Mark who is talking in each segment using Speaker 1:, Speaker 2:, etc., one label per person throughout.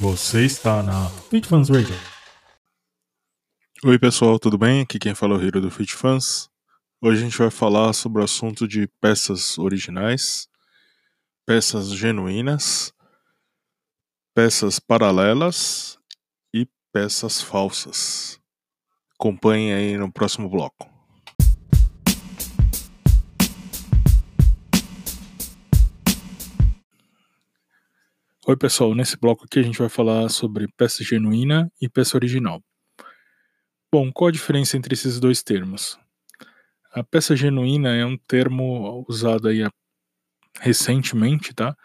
Speaker 1: Você está na FitFans Radio.
Speaker 2: Oi pessoal, tudo bem? Aqui quem fala é o Hiro do FitFans. Hoje a gente vai falar sobre o assunto de peças originais, peças genuínas, peças paralelas e peças falsas. Acompanhe aí no próximo bloco. Oi pessoal, nesse bloco aqui a gente vai falar sobre peça genuína e peça original. Bom, qual a diferença entre esses dois termos? A peça genuína é um termo usado aí recentemente, tá?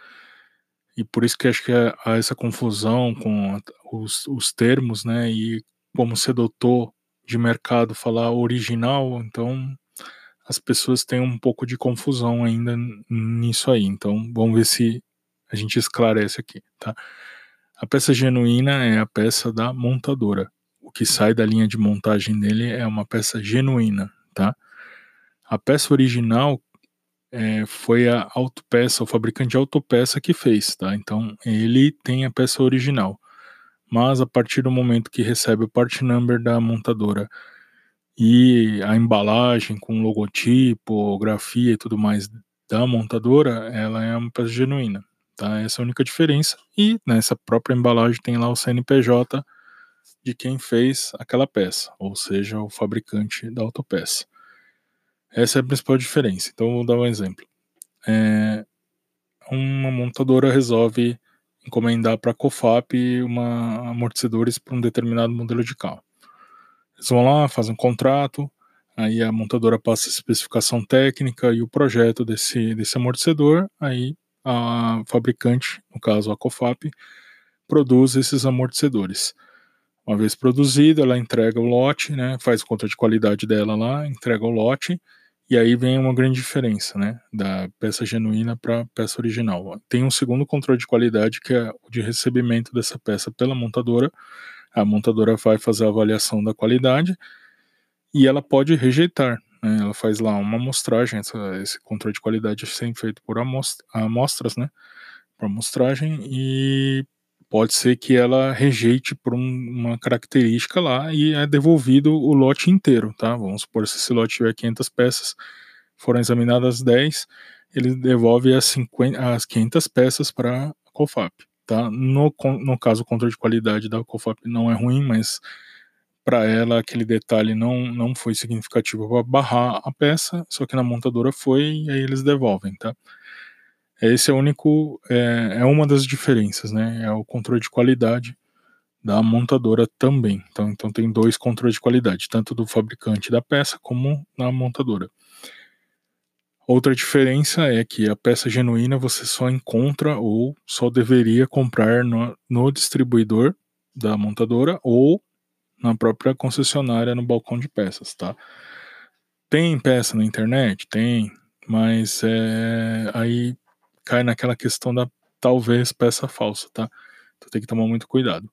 Speaker 2: E por isso que acho que há essa confusão com os, os termos, né? E como se adotou de mercado falar original, então as pessoas têm um pouco de confusão ainda nisso aí. Então vamos ver se a gente esclarece aqui, tá? A peça genuína é a peça da montadora. O que sai da linha de montagem dele é uma peça genuína, tá? A peça original é, foi a autopeça, o fabricante de autopeça que fez, tá? Então ele tem a peça original. Mas a partir do momento que recebe o part number da montadora e a embalagem com logotipo, grafia e tudo mais da montadora, ela é uma peça genuína. Tá? Essa é a única diferença. E nessa própria embalagem tem lá o CNPJ de quem fez aquela peça, ou seja, o fabricante da autopeça. Essa é a principal diferença. Então, vou dar um exemplo. É, uma montadora resolve encomendar para a COFAP uma amortecedores para um determinado modelo de carro. Eles vão lá, fazem um contrato, aí a montadora passa a especificação técnica e o projeto desse, desse amortecedor, aí a fabricante, no caso a COFAP, produz esses amortecedores. Uma vez produzido, ela entrega o lote, né, faz conta de qualidade dela lá, entrega o lote, e aí vem uma grande diferença, né, da peça genuína para peça original. Tem um segundo controle de qualidade que é o de recebimento dessa peça pela montadora. A montadora vai fazer a avaliação da qualidade e ela pode rejeitar, né? Ela faz lá uma amostragem, esse controle de qualidade é sempre feito por amostra, amostras, né? Por amostragem, e pode ser que ela rejeite por um, uma característica lá e é devolvido o lote inteiro, tá? Vamos supor, se esse lote tiver 500 peças, foram examinadas 10, ele devolve as, 50, as 500 peças para a COFAP, tá? No, no caso, o controle de qualidade da COFAP não é ruim, mas para ela aquele detalhe não, não foi significativo para barrar a peça, só que na montadora foi e aí eles devolvem, tá? Esse é o único, é, é uma das diferenças, né? É o controle de qualidade da montadora também. Então, então tem dois controles de qualidade, tanto do fabricante da peça como na montadora. Outra diferença é que a peça genuína você só encontra ou só deveria comprar no, no distribuidor da montadora ou na própria concessionária no balcão de peças, tá? Tem peça na internet? Tem, mas é, aí cai naquela questão da talvez peça falsa, tá? Então tem que tomar muito cuidado.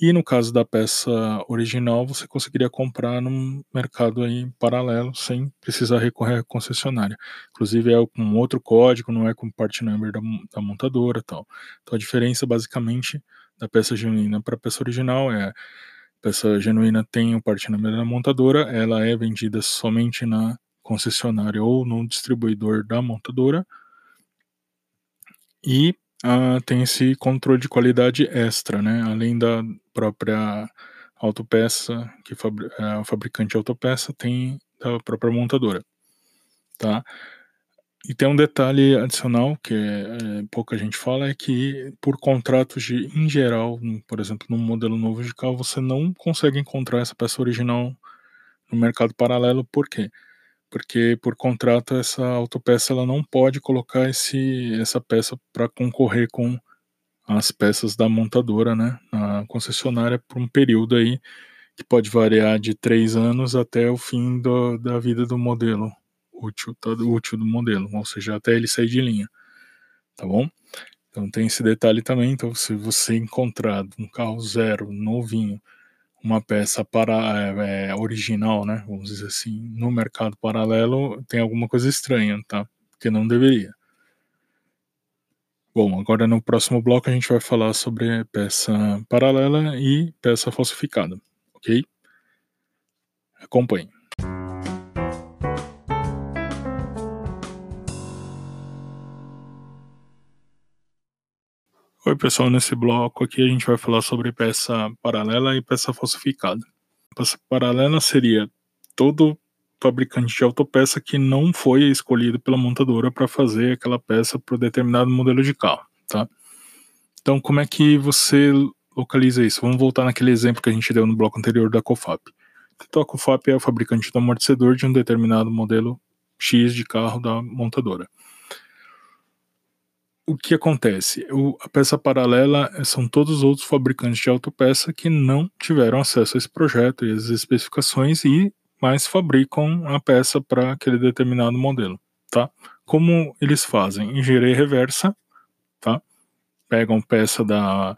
Speaker 2: E no caso da peça original, você conseguiria comprar num mercado aí paralelo sem precisar recorrer à concessionária. Inclusive é com outro código, não é com part number da, da montadora, tal. Então a diferença basicamente da peça genuína para a peça original é peça genuína tem o part number da montadora, ela é vendida somente na concessionária ou no distribuidor da montadora. E uh, tem esse controle de qualidade extra, né? Além da própria autopeça, que uh, o fabricante autopeça tem da própria montadora, tá? E tem um detalhe adicional que é, pouca gente fala, é que por contratos de, em geral, por exemplo, no modelo novo de carro, você não consegue encontrar essa peça original no mercado paralelo, por quê? Porque por contrato essa autopeça ela não pode colocar esse, essa peça para concorrer com as peças da montadora, né, na concessionária por um período aí que pode variar de três anos até o fim do, da vida do modelo útil, todo útil do modelo, ou seja, até ele sair de linha, tá bom? Então tem esse detalhe também, então se você encontrar um carro zero, novinho, uma peça para é, original, né, vamos dizer assim, no mercado paralelo, tem alguma coisa estranha, tá? Porque não deveria. Bom, agora no próximo bloco a gente vai falar sobre peça paralela e peça falsificada, ok? Acompanhe. Oi pessoal, nesse bloco aqui a gente vai falar sobre peça paralela e peça falsificada. Peça paralela seria todo fabricante de autopeça que não foi escolhido pela montadora para fazer aquela peça para determinado modelo de carro, tá? Então, como é que você localiza isso? Vamos voltar naquele exemplo que a gente deu no bloco anterior da COFAP. Então, a COFAP é o fabricante do amortecedor de um determinado modelo X de carro da montadora. O que acontece? O, a peça paralela são todos os outros fabricantes de autopeça que não tiveram acesso a esse projeto e as especificações e mas fabricam a peça para aquele determinado modelo, tá? Como eles fazem? Engenharia reversa, tá? Pegam peça da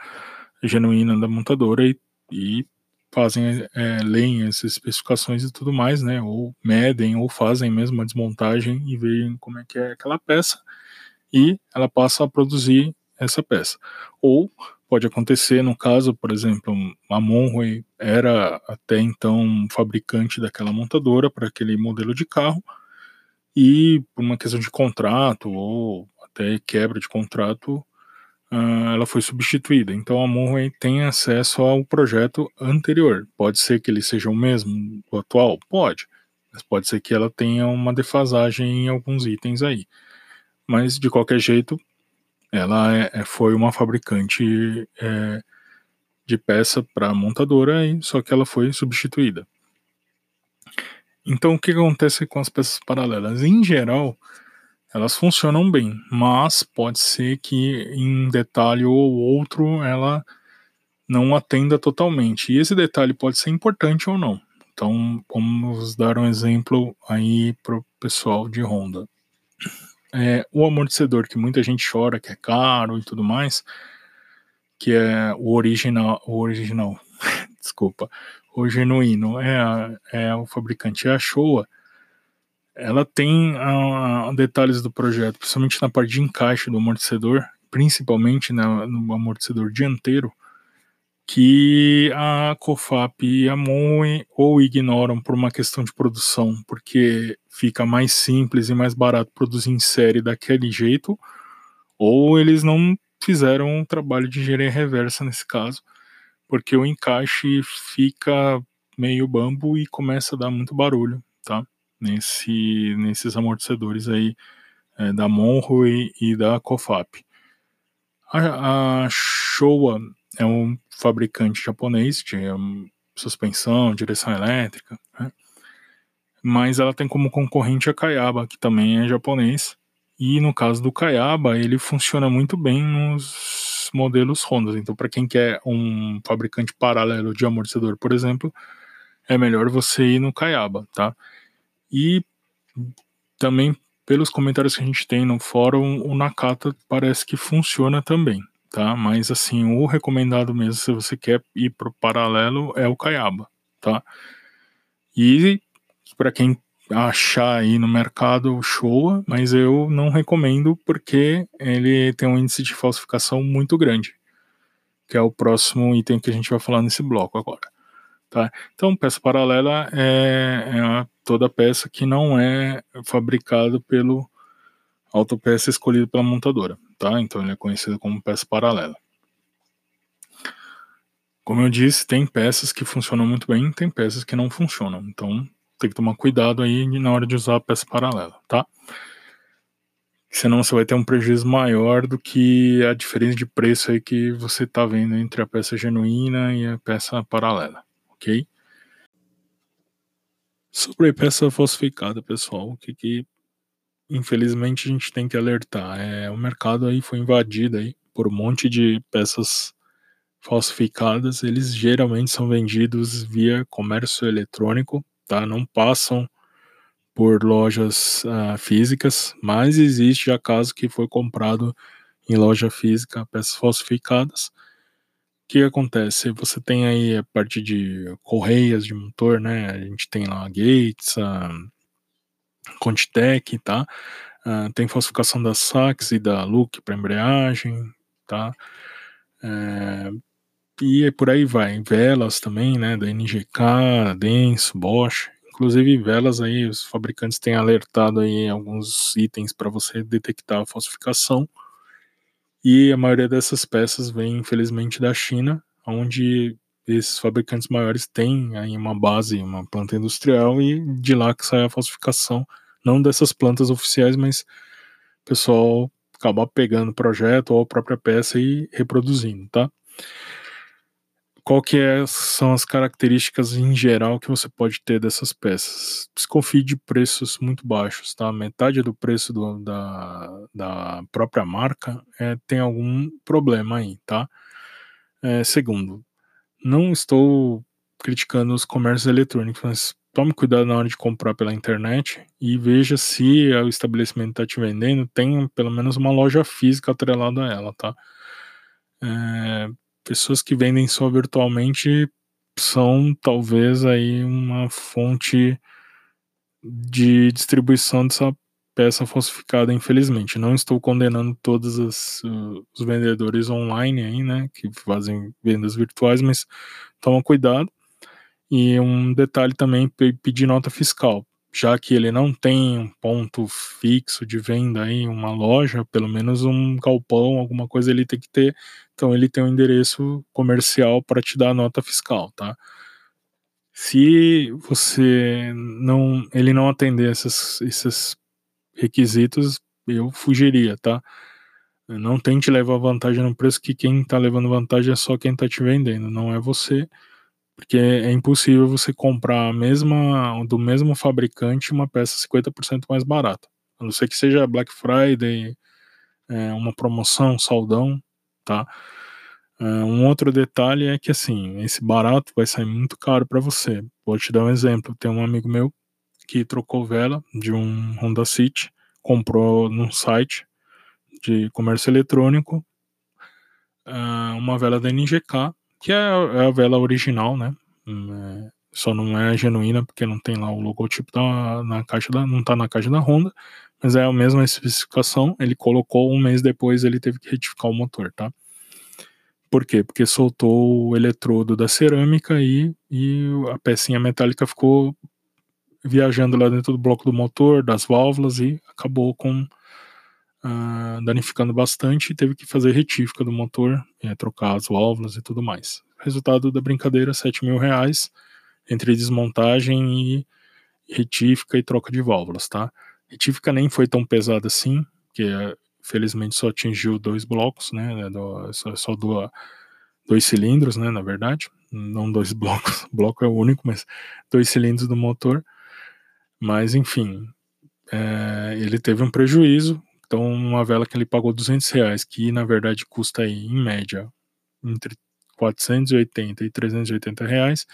Speaker 2: genuína da montadora e, e fazem, é, leem as especificações e tudo mais, né? Ou medem, ou fazem mesmo a desmontagem e veem como é que é aquela peça e ela passa a produzir essa peça. Ou pode acontecer no caso, por exemplo, a Monroe era até então fabricante daquela montadora para aquele modelo de carro e por uma questão de contrato ou até quebra de contrato, uh, ela foi substituída. Então a Monroe tem acesso ao projeto anterior. Pode ser que ele seja o mesmo, o atual? Pode. Mas pode ser que ela tenha uma defasagem em alguns itens aí. Mas de qualquer jeito, ela é, é, foi uma fabricante é, de peça para montadora, só que ela foi substituída. Então, o que acontece com as peças paralelas? Em geral, elas funcionam bem, mas pode ser que em um detalhe ou outro ela não atenda totalmente. E esse detalhe pode ser importante ou não. Então, vamos dar um exemplo aí para o pessoal de Honda é, o amortecedor que muita gente chora que é caro e tudo mais, que é o original, o original, desculpa, o genuíno é, a, é o fabricante, é a Showa, ela tem uh, detalhes do projeto, principalmente na parte de encaixe do amortecedor, principalmente na, no amortecedor dianteiro, que a COFAP e a MOE ou ignoram por uma questão de produção, porque fica mais simples e mais barato produzir em série daquele jeito, ou eles não fizeram um trabalho de engenharia reversa nesse caso, porque o encaixe fica meio bambo e começa a dar muito barulho, tá? Nesse, nesses amortecedores aí é, da Monroe e, e da COFAP. A, a Showa é um fabricante japonês de um, suspensão, direção elétrica, né? mas ela tem como concorrente a Kayaba, que também é japonês. E no caso do Kayaba, ele funciona muito bem nos modelos Honda. Então, para quem quer um fabricante paralelo de amortecedor, por exemplo, é melhor você ir no Kayaba, tá? E também pelos comentários que a gente tem no fórum, o Nakata parece que funciona também tá? Mas assim, o recomendado mesmo, se você quer ir pro paralelo, é o Caiaba, tá? E para quem achar aí no mercado, show, mas eu não recomendo porque ele tem um índice de falsificação muito grande, que é o próximo item que a gente vai falar nesse bloco agora. Tá? Então, peça paralela é, é toda peça que não é fabricado pelo autopeça escolhido pela montadora, tá? Então ele é conhecido como peça paralela. Como eu disse, tem peças que funcionam muito bem, tem peças que não funcionam. Então tem que tomar cuidado aí na hora de usar a peça paralela, tá? Senão você vai ter um prejuízo maior do que a diferença de preço aí que você está vendo entre a peça genuína e a peça paralela, ok? Sobre peça falsificada, pessoal, o que, que infelizmente a gente tem que alertar. É, o mercado aí foi invadido aí por um monte de peças falsificadas. Eles geralmente são vendidos via comércio eletrônico, tá? Não passam por lojas uh, físicas, mas existe já caso que foi comprado em loja física peças falsificadas. O que acontece? Você tem aí a parte de correias de motor, né? A gente tem lá Gates, a Contitec, tá? Uh, tem falsificação da Sachs e da Look para embreagem, tá? É, e por aí vai. Velas também, né? Da NGK, Denso, Bosch. Inclusive velas aí, os fabricantes têm alertado aí alguns itens para você detectar a falsificação. E a maioria dessas peças vem, infelizmente, da China, onde esses fabricantes maiores têm aí uma base, uma planta industrial, e de lá que sai a falsificação, não dessas plantas oficiais, mas o pessoal acaba pegando o projeto ou a própria peça e reproduzindo, tá? Qual que é, são as características em geral que você pode ter dessas peças? Desconfie de preços muito baixos, tá? Metade do preço do, da, da própria marca é, tem algum problema aí, tá? É, segundo, não estou criticando os comércios eletrônicos, mas tome cuidado na hora de comprar pela internet e veja se o estabelecimento está te vendendo tem pelo menos uma loja física atrelada a ela, tá? É, pessoas que vendem só virtualmente são talvez aí uma fonte de distribuição dessa peça falsificada, infelizmente. Não estou condenando todos os, os vendedores online aí, né, que fazem vendas virtuais, mas toma cuidado. E um detalhe também, pedir nota fiscal. Já que ele não tem um ponto fixo de venda aí, uma loja, pelo menos um galpão, alguma coisa ele tem que ter. Então ele tem um endereço comercial para te dar a nota fiscal, tá? Se você não, ele não atender esses, esses requisitos, eu fugiria, tá? Não tente levar vantagem no preço, que quem está levando vantagem é só quem está te vendendo, não é você, porque é impossível você comprar a mesma, do mesmo fabricante uma peça 50% mais barata. A não ser que seja Black Friday, é, uma promoção, saldão, tá? É, um outro detalhe é que assim, esse barato vai sair muito caro para você. Vou te dar um exemplo. Tem um amigo meu que trocou vela de um Honda City, comprou num site de comércio eletrônico uh, uma vela da NGK, que é, é, a vela original, né? Hum, é, só não é genuína porque não tem lá o logotipo da, na caixa da, não tá na caixa da Honda, mas é a mesma especificação. Ele colocou um mês depois, ele teve que retificar o motor, tá? Por quê? Porque soltou o eletrodo da cerâmica e, e a pecinha metálica ficou viajando lá dentro do bloco do motor, das válvulas e acabou com uh, danificando bastante e teve que fazer retífica do motor, é, trocar as válvulas e tudo mais. Resultado da brincadeira, 7 mil reais entre desmontagem e retífica e troca de válvulas, tá? Retífica nem foi tão pesada assim, porque felizmente só atingiu dois blocos, né? Só, só dois, dois cilindros, né? Na verdade, não dois blocos, bloco é o único, mas dois cilindros do motor. Mas, enfim, é, ele teve um prejuízo. Então, uma vela que ele pagou 200 reais, que na verdade custa aí, em média, entre 480 e 380 reais,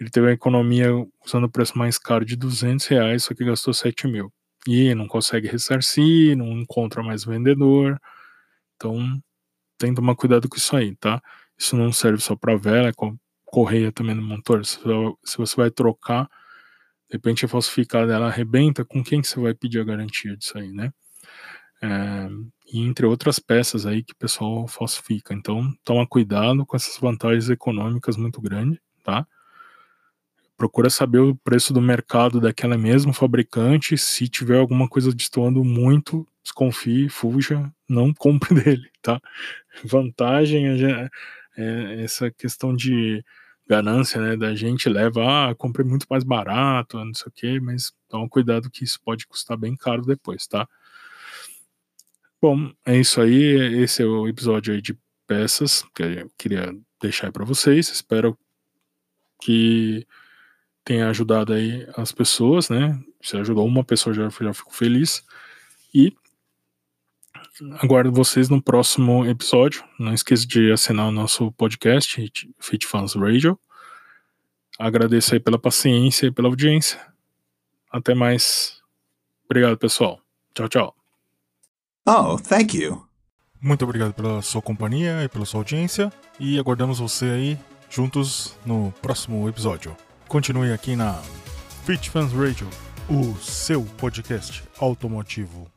Speaker 2: ele teve a economia usando o preço mais caro de 200 reais, só que gastou 7 mil. E não consegue ressarcir, não encontra mais vendedor. Então, tem que tomar cuidado com isso aí, tá? Isso não serve só para vela, é correia também no motor. Se você vai trocar, de repente é falsificada, ela arrebenta, com quem que você vai pedir a garantia disso aí, né? É, e entre outras peças aí que o pessoal falsifica. Então, toma cuidado com essas vantagens econômicas muito grandes, tá? Procura saber o preço do mercado daquela mesmo fabricante. Se tiver alguma coisa destoando muito, desconfie, fuja, não compre dele, tá? Vantagem é, é essa questão de ganância, né, da gente leva, ah, comprei muito mais barato, não sei o que, mas toma cuidado que isso pode custar bem caro depois, tá? Bom, é isso aí, esse é o episódio aí de peças que eu queria deixar para vocês, espero que tenha ajudado aí as pessoas, né, se ajudou uma pessoa já, já fico feliz, e aguardo vocês no próximo episódio. Não esqueça de assinar o nosso podcast, Fit Fans Radio. Agradeço aí pela paciência e pela audiência. Até mais. Obrigado, pessoal. Tchau, tchau.
Speaker 3: Oh, thank you.
Speaker 1: Muito obrigado pela sua companhia e pela sua audiência. E aguardamos você aí juntos no próximo episódio. Continue aqui na Fit Fans Radio, o seu podcast automotivo.